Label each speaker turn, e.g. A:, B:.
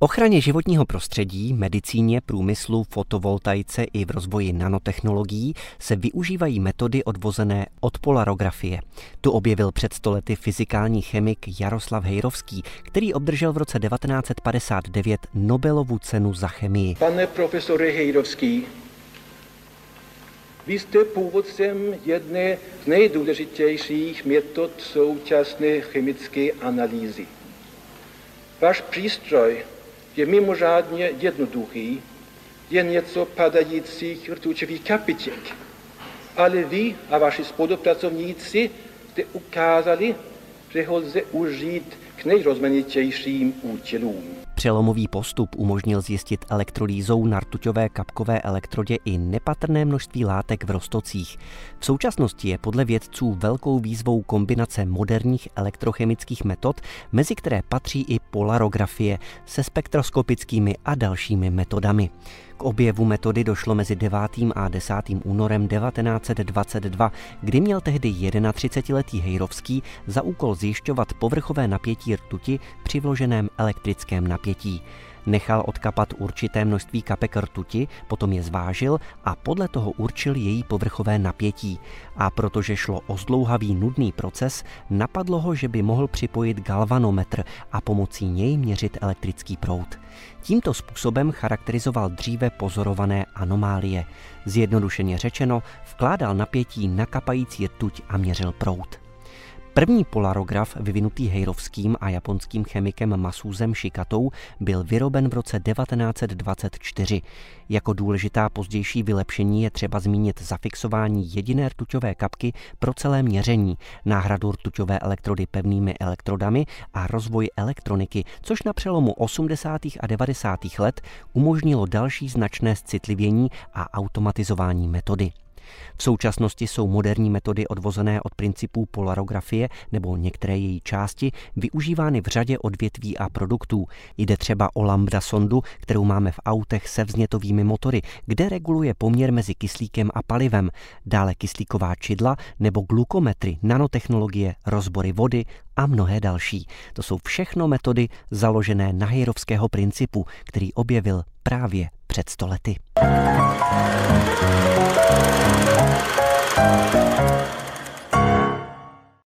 A: ochraně životního prostředí, medicíně, průmyslu, fotovoltaice i v rozvoji nanotechnologií se využívají metody odvozené od polarografie. Tu objevil před stolety fyzikální chemik Jaroslav Hejrovský, který obdržel v roce 1959 Nobelovu cenu za chemii.
B: Pane profesore Hejrovský, vy jste původcem jedné z nejdůležitějších metod současné chemické analýzy. Váš přístroj je mimořádně jednoduchý, jen něco padajících rtučových kapiček. Ale vy a vaši spolupracovníci jste ukázali, že ho lze užít k nejrozmanitějším účelům.
A: Přelomový postup umožnil zjistit elektrolýzou na rtuťové kapkové elektrodě i nepatrné množství látek v roztocích. V současnosti je podle vědců velkou výzvou kombinace moderních elektrochemických metod, mezi které patří i polarografie se spektroskopickými a dalšími metodami. K objevu metody došlo mezi 9. a 10. únorem 1922, kdy měl tehdy 31-letý Hejrovský za úkol zjišťovat povrchové napětí rtuti při vloženém elektrickém napětí. Nechal odkapat určité množství kapek rtuti, potom je zvážil a podle toho určil její povrchové napětí. A protože šlo o zdlouhavý nudný proces, napadlo ho, že by mohl připojit galvanometr a pomocí něj měřit elektrický proud. Tímto způsobem charakterizoval dříve pozorované anomálie. Zjednodušeně řečeno, vkládal napětí na kapající rtuť a měřil proud. První polarograf, vyvinutý hejrovským a japonským chemikem Masuzem Shikatou, byl vyroben v roce 1924. Jako důležitá pozdější vylepšení je třeba zmínit zafixování jediné rtuťové kapky pro celé měření, náhradu rtuťové elektrody pevnými elektrodami a rozvoj elektroniky, což na přelomu 80. a 90. let umožnilo další značné citlivění a automatizování metody. V současnosti jsou moderní metody odvozené od principů polarografie nebo některé její části využívány v řadě odvětví a produktů. Jde třeba o lambda sondu, kterou máme v autech se vznětovými motory, kde reguluje poměr mezi kyslíkem a palivem, dále kyslíková čidla nebo glukometry, nanotechnologie, rozbory vody a mnohé další. To jsou všechno metody založené na hejrovského principu, který objevil právě před stolety. Thank